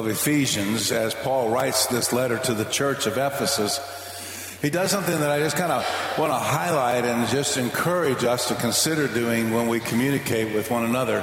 of Ephesians, as Paul writes this letter to the church of Ephesus, he does something that I just kind of want to highlight and just encourage us to consider doing when we communicate with one another.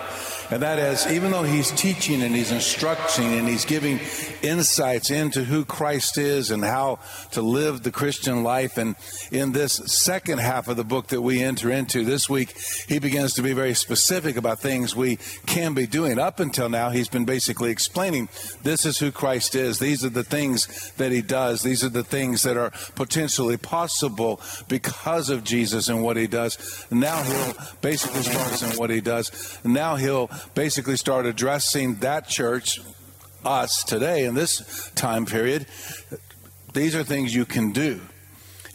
And that is, even though he's teaching and he's instructing and he's giving insights into who Christ is and how to live the Christian life, and in this second half of the book that we enter into this week, he begins to be very specific about things we can be doing. Up until now, he's been basically explaining this is who Christ is. These are the things that he does. These are the things that are potentially possible because of Jesus and what he does. Now he'll basically start in what he does. Now he'll basically start addressing that church, us today in this time period. These are things you can do.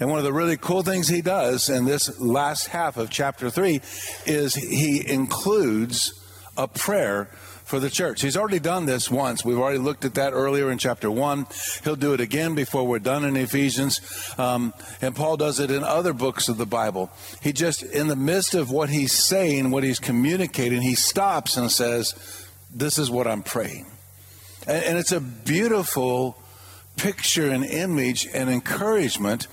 And one of the really cool things he does in this last half of chapter 3 is he includes a prayer for the church. He's already done this once. We've already looked at that earlier in chapter 1. He'll do it again before we're done in Ephesians. Um, and Paul does it in other books of the Bible. He just, in the midst of what he's saying, what he's communicating, he stops and says, This is what I'm praying. And, and it's a beautiful picture and image and encouragement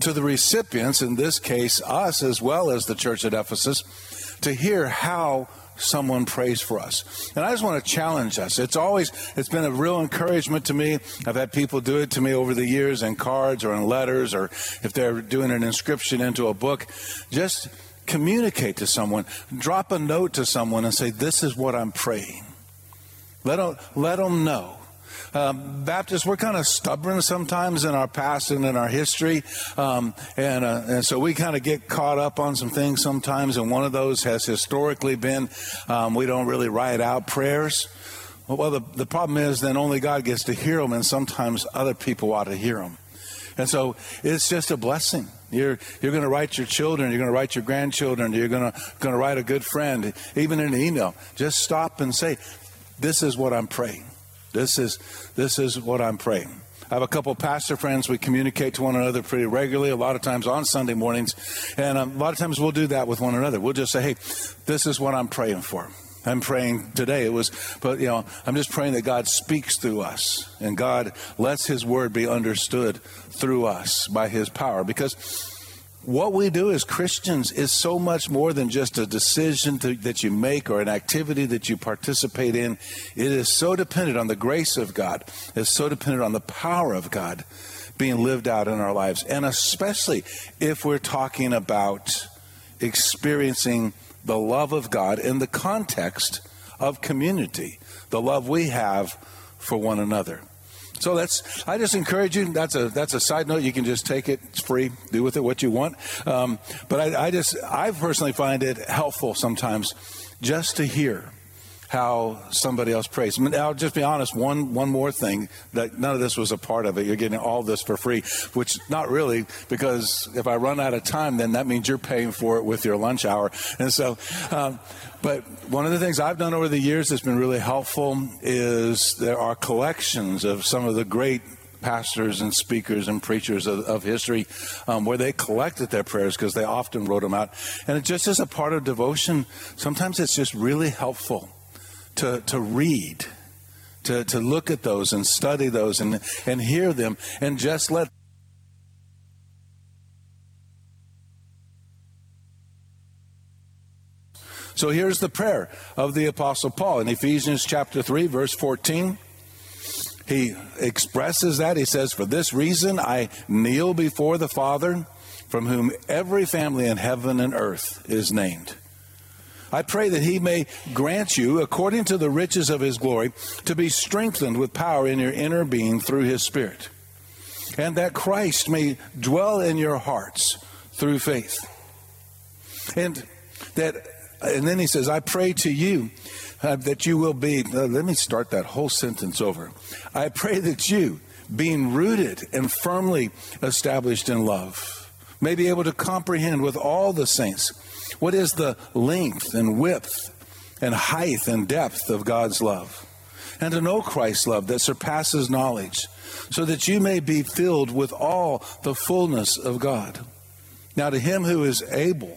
to the recipients, in this case, us as well as the church at Ephesus, to hear how someone prays for us. And I just want to challenge us. It's always it's been a real encouragement to me. I've had people do it to me over the years in cards or in letters or if they're doing an inscription into a book. Just communicate to someone, drop a note to someone and say this is what I'm praying. Let them, let them know. Um, Baptists, we're kind of stubborn sometimes in our past and in our history. Um, and, uh, and so we kind of get caught up on some things sometimes. And one of those has historically been um, we don't really write out prayers. Well, the, the problem is then only God gets to hear them, and sometimes other people ought to hear them. And so it's just a blessing. You're, you're going to write your children, you're going to write your grandchildren, you're going to, going to write a good friend, even in an email. Just stop and say, This is what I'm praying. This is this is what I'm praying. I have a couple pastor friends. We communicate to one another pretty regularly, a lot of times on Sunday mornings. And um, a lot of times we'll do that with one another. We'll just say, hey, this is what I'm praying for. I'm praying today. It was, but you know, I'm just praying that God speaks through us and God lets His word be understood through us by His power. Because what we do as Christians is so much more than just a decision to, that you make or an activity that you participate in. It is so dependent on the grace of God, it's so dependent on the power of God being lived out in our lives. And especially if we're talking about experiencing the love of God in the context of community, the love we have for one another. So that's I just encourage you. That's a that's a side note. You can just take it. It's free. Do with it what you want. Um, but I, I just I personally find it helpful sometimes just to hear how somebody else prays. I'll just be honest. One one more thing that none of this was a part of it. You're getting all this for free, which not really because if I run out of time, then that means you're paying for it with your lunch hour. And so, um, but one of the things I've done over the years that's been really helpful is there are collections of some of the great pastors and speakers and preachers of, of history um, where they collected their prayers because they often wrote them out. And it just as a part of devotion, sometimes it's just really helpful to, to read, to, to look at those and study those and, and hear them and just let So here's the prayer of the Apostle Paul in Ephesians chapter 3, verse 14. He expresses that. He says, For this reason I kneel before the Father, from whom every family in heaven and earth is named. I pray that he may grant you, according to the riches of his glory, to be strengthened with power in your inner being through his Spirit, and that Christ may dwell in your hearts through faith. And that, and then he says, I pray to you uh, that you will be, uh, let me start that whole sentence over. I pray that you, being rooted and firmly established in love, may be able to comprehend with all the saints what is the length and width and height and depth of God's love? And to know Christ's love that surpasses knowledge, so that you may be filled with all the fullness of God. Now, to him who is able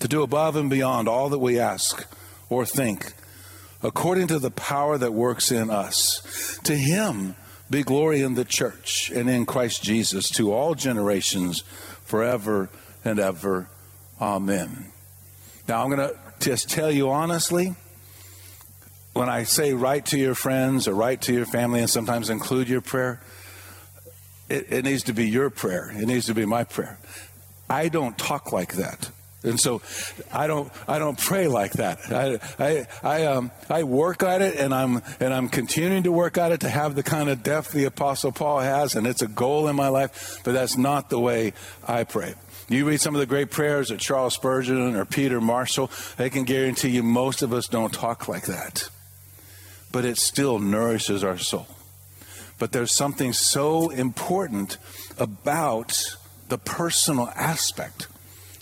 to do above and beyond all that we ask or think, according to the power that works in us. To him be glory in the church and in Christ Jesus to all generations forever and ever. Amen. Now, I'm going to just tell you honestly when I say write to your friends or write to your family and sometimes include your prayer, it, it needs to be your prayer. It needs to be my prayer. I don't talk like that. And so I don't I don't pray like that. I I I um I work at it and I'm and I'm continuing to work at it to have the kind of depth the apostle Paul has and it's a goal in my life, but that's not the way I pray. You read some of the great prayers of Charles Spurgeon or Peter Marshall, they can guarantee you most of us don't talk like that. But it still nourishes our soul. But there's something so important about the personal aspect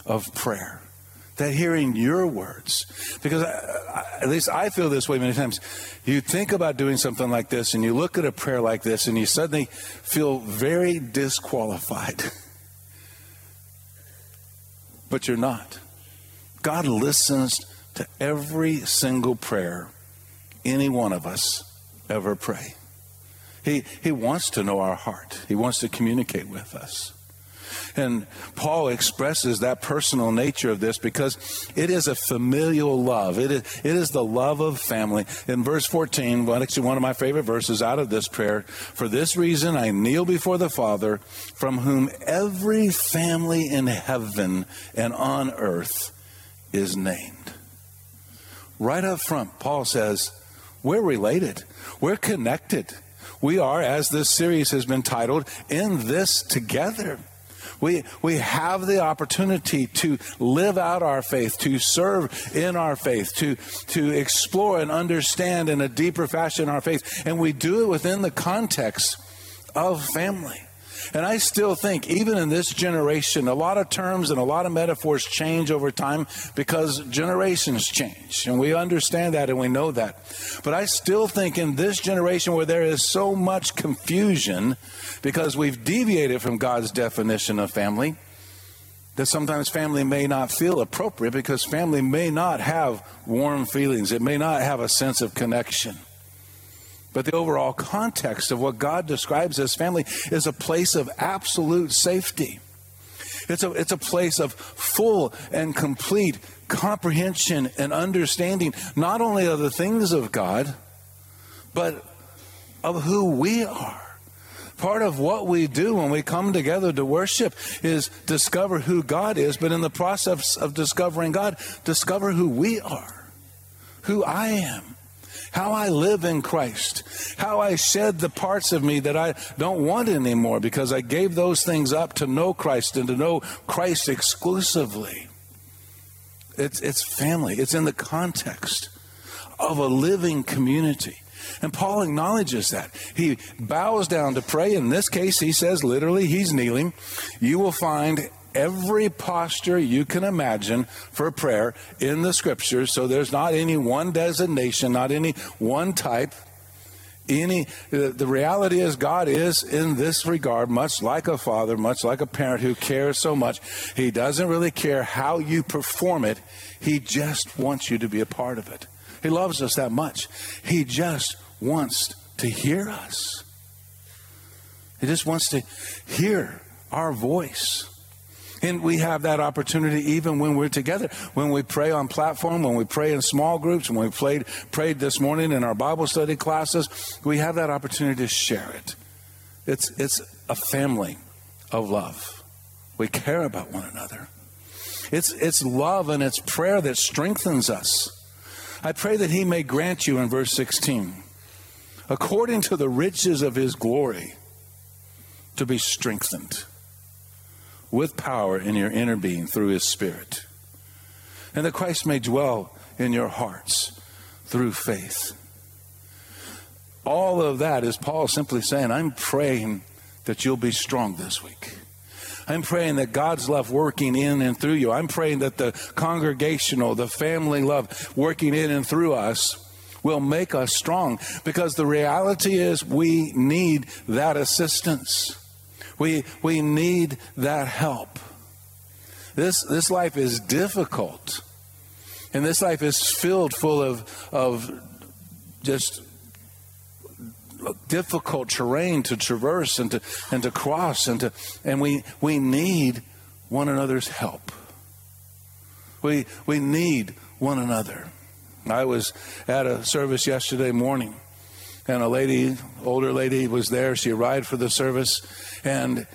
of prayer. That hearing your words, because I, I, at least I feel this way many times. You think about doing something like this, and you look at a prayer like this, and you suddenly feel very disqualified. but you're not. God listens to every single prayer any one of us ever pray. He, he wants to know our heart, He wants to communicate with us. And Paul expresses that personal nature of this because it is a familial love. It is, it is the love of family. In verse 14, well, actually one of my favorite verses out of this prayer, for this reason I kneel before the Father, from whom every family in heaven and on earth is named. Right up front, Paul says, we're related. We're connected. We are, as this series has been titled, in this together. We, we have the opportunity to live out our faith, to serve in our faith, to, to explore and understand in a deeper fashion our faith. And we do it within the context of family. And I still think, even in this generation, a lot of terms and a lot of metaphors change over time because generations change. And we understand that and we know that. But I still think in this generation where there is so much confusion because we've deviated from God's definition of family, that sometimes family may not feel appropriate because family may not have warm feelings, it may not have a sense of connection. But the overall context of what God describes as family is a place of absolute safety. It's a, it's a place of full and complete comprehension and understanding, not only of the things of God, but of who we are. Part of what we do when we come together to worship is discover who God is, but in the process of discovering God, discover who we are, who I am how I live in Christ, how I shed the parts of me that I don't want anymore because I gave those things up to know Christ and to know Christ exclusively. It's, it's family, it's in the context of a living community. And Paul acknowledges that. He bows down to pray. In this case, he says literally, he's kneeling. You will find every posture you can imagine for prayer in the scriptures. So there's not any one designation, not any one type. Any the reality is God is in this regard much like a father, much like a parent who cares so much. He doesn't really care how you perform it. He just wants you to be a part of it. He loves us that much. He just wants to hear us. He just wants to hear our voice. And we have that opportunity even when we're together. When we pray on platform, when we pray in small groups, when we played, prayed this morning in our Bible study classes, we have that opportunity to share it. It's, it's a family of love. We care about one another. It's, it's love and it's prayer that strengthens us. I pray that He may grant you in verse 16, according to the riches of His glory, to be strengthened with power in your inner being through his Spirit. And that Christ may dwell in your hearts through faith. All of that is Paul simply saying, I'm praying that you'll be strong this week. I'm praying that God's love working in and through you. I'm praying that the congregational, the family love working in and through us will make us strong because the reality is we need that assistance. We, we need that help. This, this life is difficult. And this life is filled full of, of just difficult terrain to traverse and to and to cross and to and we we need one another's help. We we need one another. I was at a service yesterday morning and a lady, older lady was there. She arrived for the service and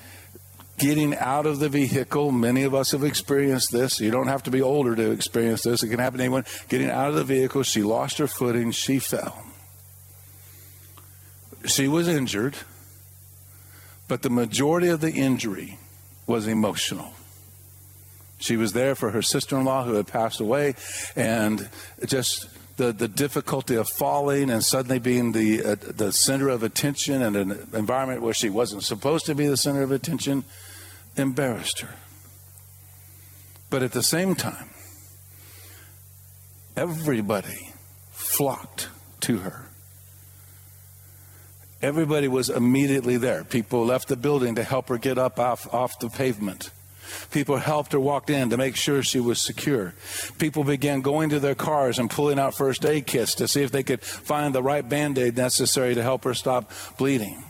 getting out of the vehicle. Many of us have experienced this. You don't have to be older to experience this. It can happen to anyone. Getting out of the vehicle, she lost her footing. She fell. She was injured, but the majority of the injury was emotional. She was there for her sister in law who had passed away, and just the, the difficulty of falling and suddenly being the, uh, the center of attention in an environment where she wasn't supposed to be the center of attention embarrassed her. But at the same time, everybody flocked to her. Everybody was immediately there. People left the building to help her get up off, off the pavement. People helped her walk in to make sure she was secure. People began going to their cars and pulling out first aid kits to see if they could find the right band aid necessary to help her stop bleeding.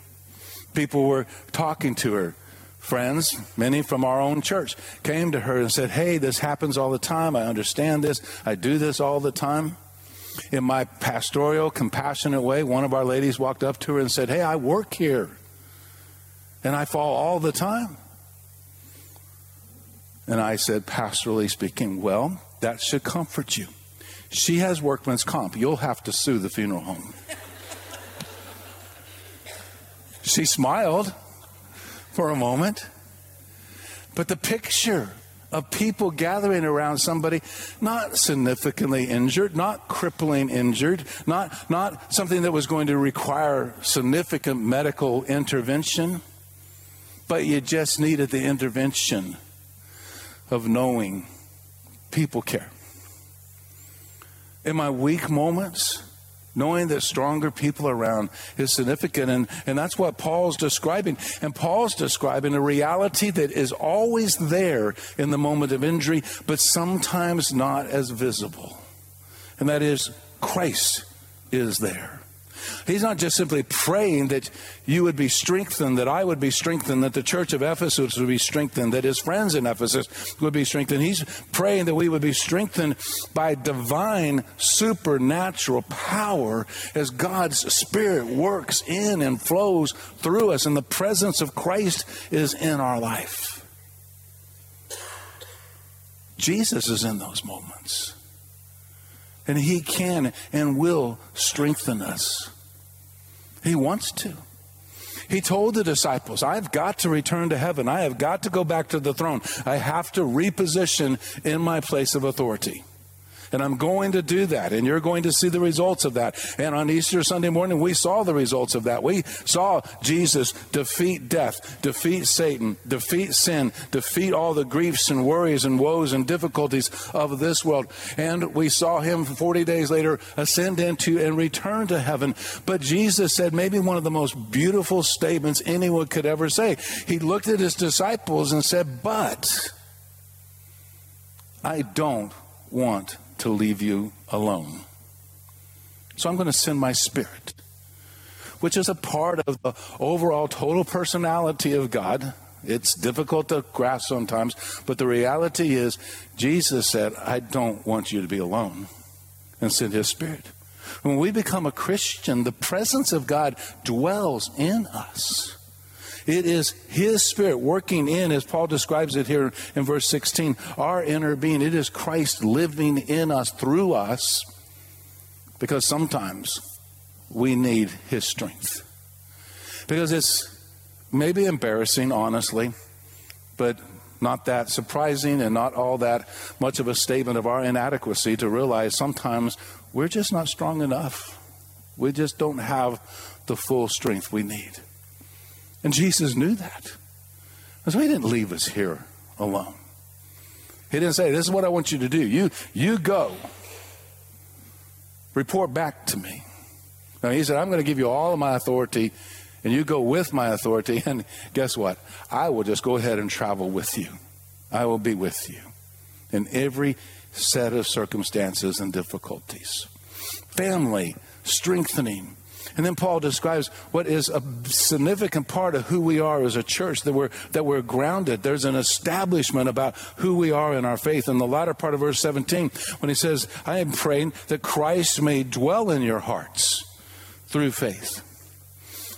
People were talking to her, friends, many from our own church, came to her and said, Hey, this happens all the time. I understand this. I do this all the time. In my pastoral, compassionate way, one of our ladies walked up to her and said, Hey, I work here. And I fall all the time. And I said, pastorally speaking, Well, that should comfort you. She has workman's comp. You'll have to sue the funeral home. she smiled for a moment. But the picture of people gathering around somebody not significantly injured, not crippling injured, not, not something that was going to require significant medical intervention, but you just needed the intervention of knowing people care. In my weak moments, knowing that stronger people around is significant. And, and that's what Paul's describing. And Paul's describing a reality that is always there in the moment of injury, but sometimes not as visible. And that is Christ is there. He's not just simply praying that you would be strengthened, that I would be strengthened, that the church of Ephesus would be strengthened, that his friends in Ephesus would be strengthened. He's praying that we would be strengthened by divine supernatural power as God's Spirit works in and flows through us, and the presence of Christ is in our life. Jesus is in those moments. And he can and will strengthen us. He wants to. He told the disciples, I've got to return to heaven. I have got to go back to the throne. I have to reposition in my place of authority. And I'm going to do that. And you're going to see the results of that. And on Easter Sunday morning, we saw the results of that. We saw Jesus defeat death, defeat Satan, defeat sin, defeat all the griefs and worries and woes and difficulties of this world. And we saw him 40 days later ascend into and return to heaven. But Jesus said maybe one of the most beautiful statements anyone could ever say. He looked at his disciples and said, But I don't want to leave you alone. So I'm going to send my spirit, which is a part of the overall total personality of God. It's difficult to grasp sometimes, but the reality is, Jesus said, I don't want you to be alone, and sent his spirit. When we become a Christian, the presence of God dwells in us. It is His Spirit working in, as Paul describes it here in verse 16, our inner being. It is Christ living in us, through us, because sometimes we need His strength. Because it's maybe embarrassing, honestly, but not that surprising and not all that much of a statement of our inadequacy to realize sometimes we're just not strong enough. We just don't have the full strength we need. And Jesus knew that. And so he didn't leave us here alone. He didn't say, This is what I want you to do. You, you go. Report back to me. Now he said, I'm going to give you all of my authority, and you go with my authority. And guess what? I will just go ahead and travel with you. I will be with you in every set of circumstances and difficulties. Family strengthening. And then Paul describes what is a significant part of who we are as a church, that we're, that we're grounded. There's an establishment about who we are in our faith. In the latter part of verse 17, when he says, I am praying that Christ may dwell in your hearts through faith.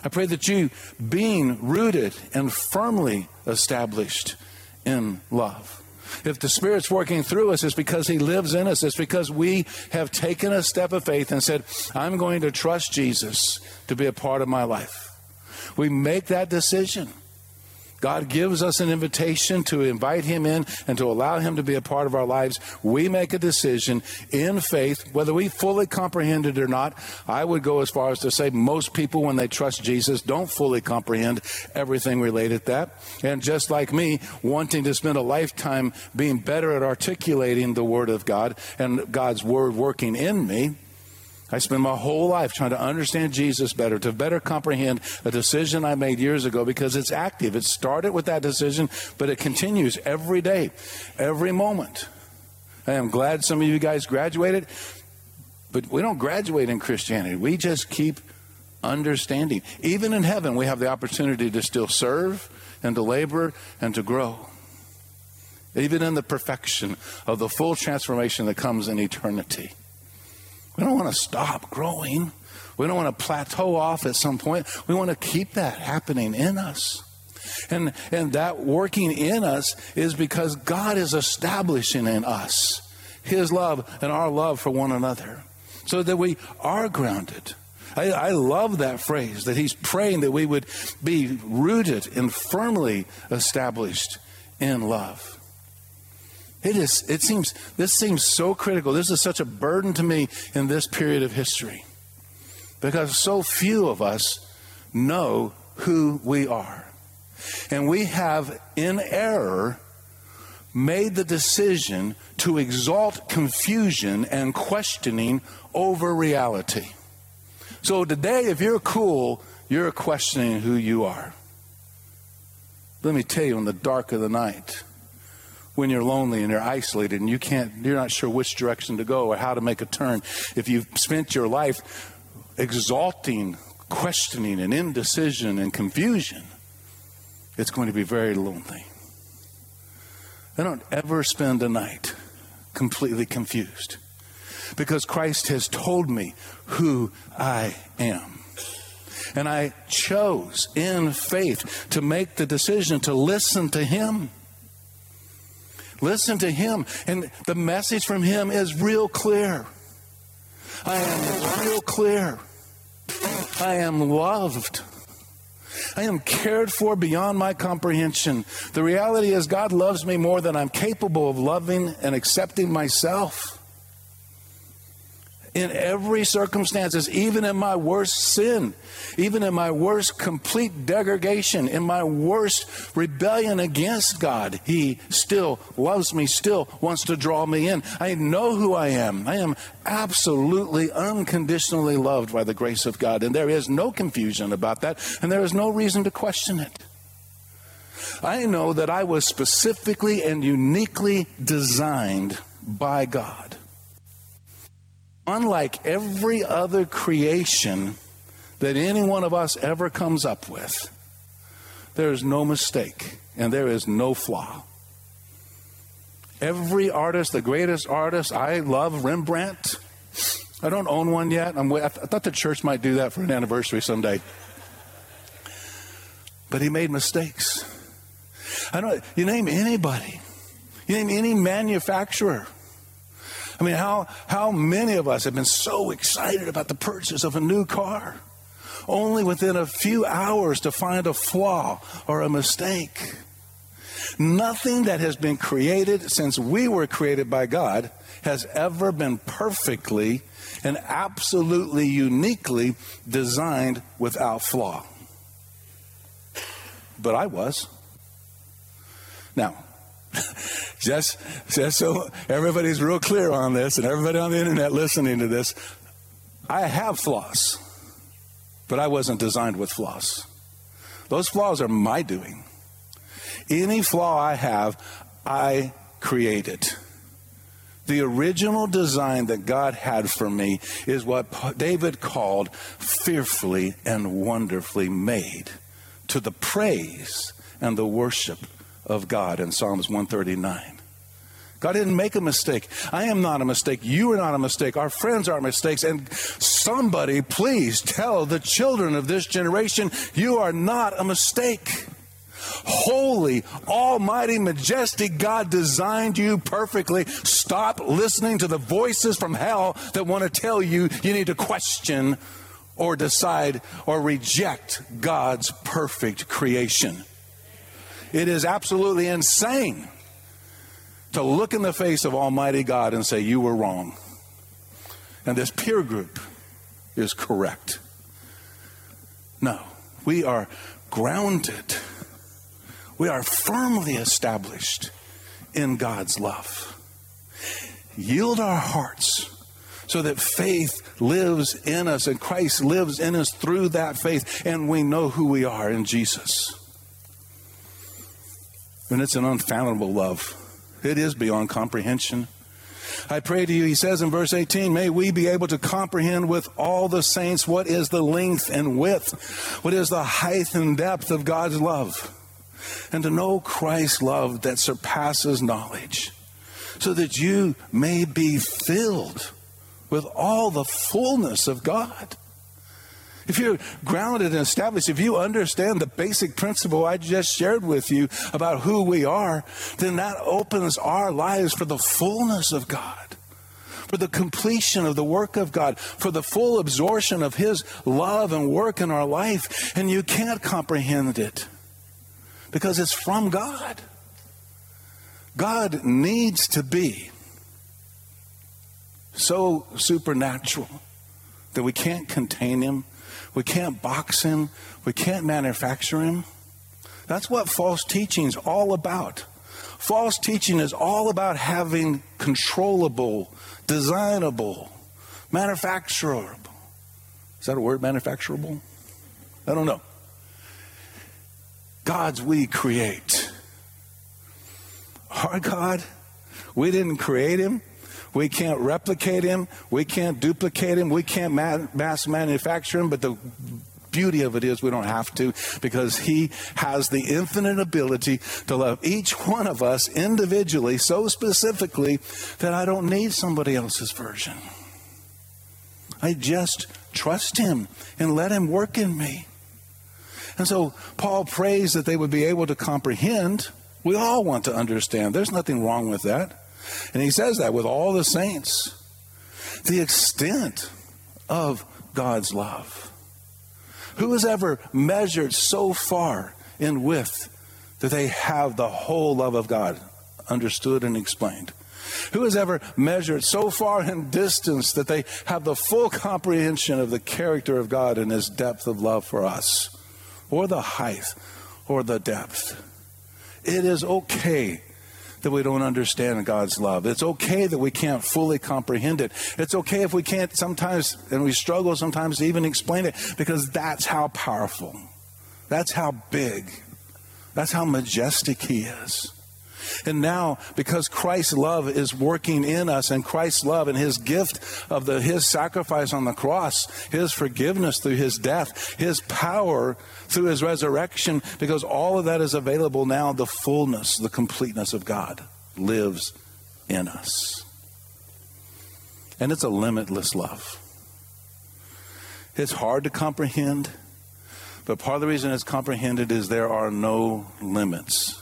I pray that you, being rooted and firmly established in love, if the Spirit's working through us, it's because He lives in us. It's because we have taken a step of faith and said, I'm going to trust Jesus to be a part of my life. We make that decision. God gives us an invitation to invite Him in and to allow Him to be a part of our lives. We make a decision in faith, whether we fully comprehend it or not. I would go as far as to say most people, when they trust Jesus, don't fully comprehend everything related to that. And just like me, wanting to spend a lifetime being better at articulating the Word of God and God's Word working in me, I spent my whole life trying to understand Jesus better, to better comprehend a decision I made years ago because it's active. It started with that decision, but it continues every day, every moment. I am glad some of you guys graduated, but we don't graduate in Christianity. We just keep understanding. Even in heaven, we have the opportunity to still serve and to labor and to grow. Even in the perfection of the full transformation that comes in eternity. We don't want to stop growing. We don't want to plateau off at some point. We want to keep that happening in us. And, and that working in us is because God is establishing in us His love and our love for one another so that we are grounded. I, I love that phrase that He's praying that we would be rooted and firmly established in love. It is, it seems, this seems so critical. This is such a burden to me in this period of history because so few of us know who we are. And we have, in error, made the decision to exalt confusion and questioning over reality. So today, if you're cool, you're questioning who you are. Let me tell you, in the dark of the night, when you're lonely and you're isolated and you can't you're not sure which direction to go or how to make a turn. If you've spent your life exalting questioning and indecision and confusion it's going to be very lonely. I don't ever spend a night completely confused because christ has told me who i am. And i chose in faith to make the decision to listen to him Listen to him. And the message from him is real clear. I am real clear. I am loved. I am cared for beyond my comprehension. The reality is, God loves me more than I'm capable of loving and accepting myself in every circumstances, even in my worst sin, even in my worst complete degradation, in my worst rebellion against God, He still loves me, still wants to draw me in. I know who I am. I am absolutely unconditionally loved by the grace of God, and there is no confusion about that, and there is no reason to question it. I know that I was specifically and uniquely designed by God unlike every other creation that any one of us ever comes up with, there is no mistake and there is no flaw. Every artist, the greatest artist, I love Rembrandt. I don't own one yet. I'm, I thought the church might do that for an anniversary someday. But he made mistakes. I don't. You name anybody. You name any manufacturer. I mean, how, how many of us have been so excited about the purchase of a new car, only within a few hours to find a flaw or a mistake? Nothing that has been created since we were created by God has ever been perfectly and absolutely uniquely designed without flaw. But I was. Now, just, just so everybody's real clear on this and everybody on the internet listening to this, I have flaws, but I wasn't designed with flaws. Those flaws are my doing. Any flaw I have, I created. The original design that God had for me is what David called fearfully and wonderfully made to the praise and the worship of God in Psalms 139. God didn't make a mistake. I am not a mistake. You are not a mistake. Our friends are mistakes. And somebody, please tell the children of this generation, you are not a mistake. Holy, almighty, majestic God designed you perfectly. Stop listening to the voices from hell that want to tell you you need to question or decide or reject God's perfect creation. It is absolutely insane to look in the face of Almighty God and say, You were wrong. And this peer group is correct. No, we are grounded, we are firmly established in God's love. Yield our hearts so that faith lives in us and Christ lives in us through that faith, and we know who we are in Jesus. And it's an unfathomable love. It is beyond comprehension. I pray to you, he says in verse 18, may we be able to comprehend with all the saints what is the length and width, what is the height and depth of God's love, and to know Christ's love that surpasses knowledge, so that you may be filled with all the fullness of God. If you're grounded and established, if you understand the basic principle I just shared with you about who we are, then that opens our lives for the fullness of God, for the completion of the work of God, for the full absorption of His love and work in our life. And you can't comprehend it because it's from God. God needs to be so supernatural that we can't contain Him we can't box him. We can't manufacture him. That's what false teaching is all about. False teaching is all about having controllable, designable, manufacturable. Is that a word, manufacturable? I don't know. Gods we create. Our God, we didn't create him. We can't replicate him. We can't duplicate him. We can't mass manufacture him. But the beauty of it is we don't have to because he has the infinite ability to love each one of us individually so specifically that I don't need somebody else's version. I just trust him and let him work in me. And so Paul prays that they would be able to comprehend. We all want to understand. There's nothing wrong with that. And he says that with all the saints. The extent of God's love. Who has ever measured so far in width that they have the whole love of God understood and explained? Who has ever measured so far in distance that they have the full comprehension of the character of God and his depth of love for us, or the height, or the depth? It is okay that we don't understand God's love. It's okay that we can't fully comprehend it. It's okay if we can't sometimes, and we struggle sometimes to even explain it, because that's how powerful, that's how big, that's how majestic He is. And now, because Christ's love is working in us, and Christ's love and His gift of the His sacrifice on the cross, His forgiveness through His death, His power through His resurrection, because all of that is available now, the fullness, the completeness of God lives in us. And it's a limitless love. It's hard to comprehend, but part of the reason it's comprehended is there are no limits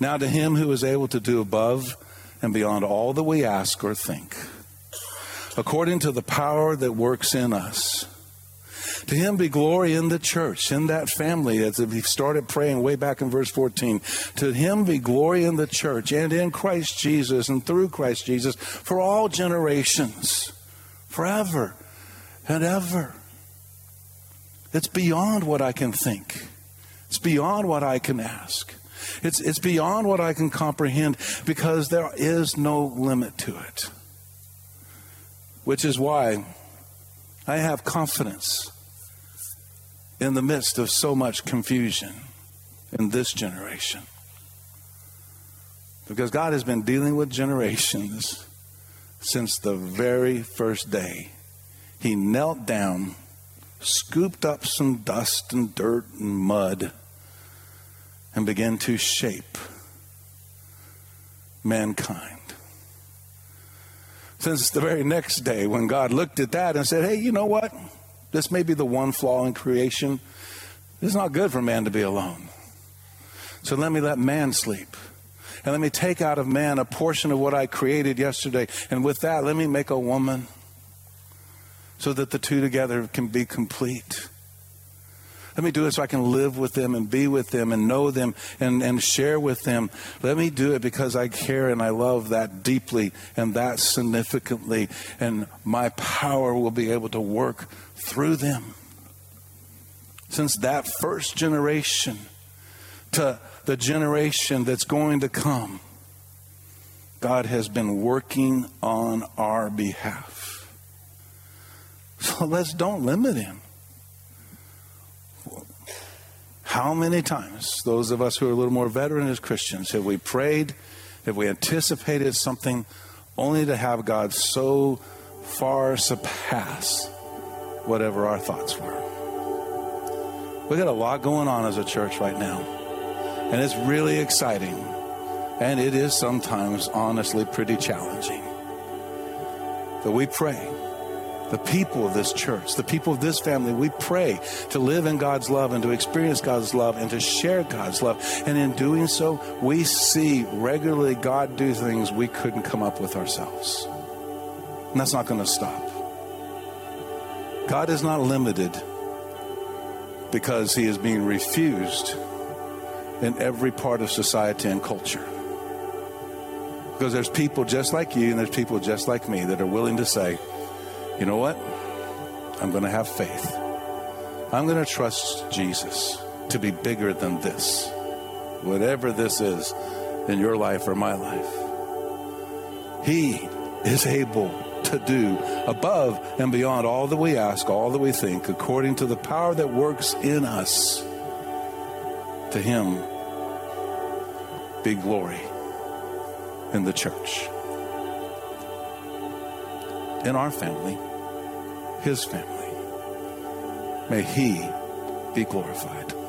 now, to him who is able to do above and beyond all that we ask or think, according to the power that works in us. To him be glory in the church, in that family, as we started praying way back in verse 14. To him be glory in the church and in Christ Jesus and through Christ Jesus for all generations, forever and ever. It's beyond what I can think, it's beyond what I can ask. It's, it's beyond what I can comprehend because there is no limit to it. Which is why I have confidence in the midst of so much confusion in this generation. Because God has been dealing with generations since the very first day. He knelt down, scooped up some dust and dirt and mud, and begin to shape mankind. Since the very next day, when God looked at that and said, Hey, you know what? This may be the one flaw in creation. It's not good for man to be alone. So let me let man sleep. And let me take out of man a portion of what I created yesterday. And with that, let me make a woman so that the two together can be complete. Let me do it so I can live with them and be with them and know them and, and share with them. Let me do it because I care and I love that deeply and that significantly. And my power will be able to work through them. Since that first generation to the generation that's going to come, God has been working on our behalf. So let's don't limit him. How many times, those of us who are a little more veteran as Christians, have we prayed, have we anticipated something only to have God so far surpass whatever our thoughts were? We got a lot going on as a church right now, and it's really exciting, and it is sometimes honestly pretty challenging. But we pray the people of this church, the people of this family, we pray to live in God's love and to experience God's love and to share God's love. And in doing so, we see regularly God do things we couldn't come up with ourselves. And that's not going to stop. God is not limited because he is being refused in every part of society and culture. Because there's people just like you and there's people just like me that are willing to say, you know what? I'm going to have faith. I'm going to trust Jesus to be bigger than this, whatever this is in your life or my life. He is able to do above and beyond all that we ask, all that we think, according to the power that works in us. To Him be glory in the church, in our family his family. May he be glorified.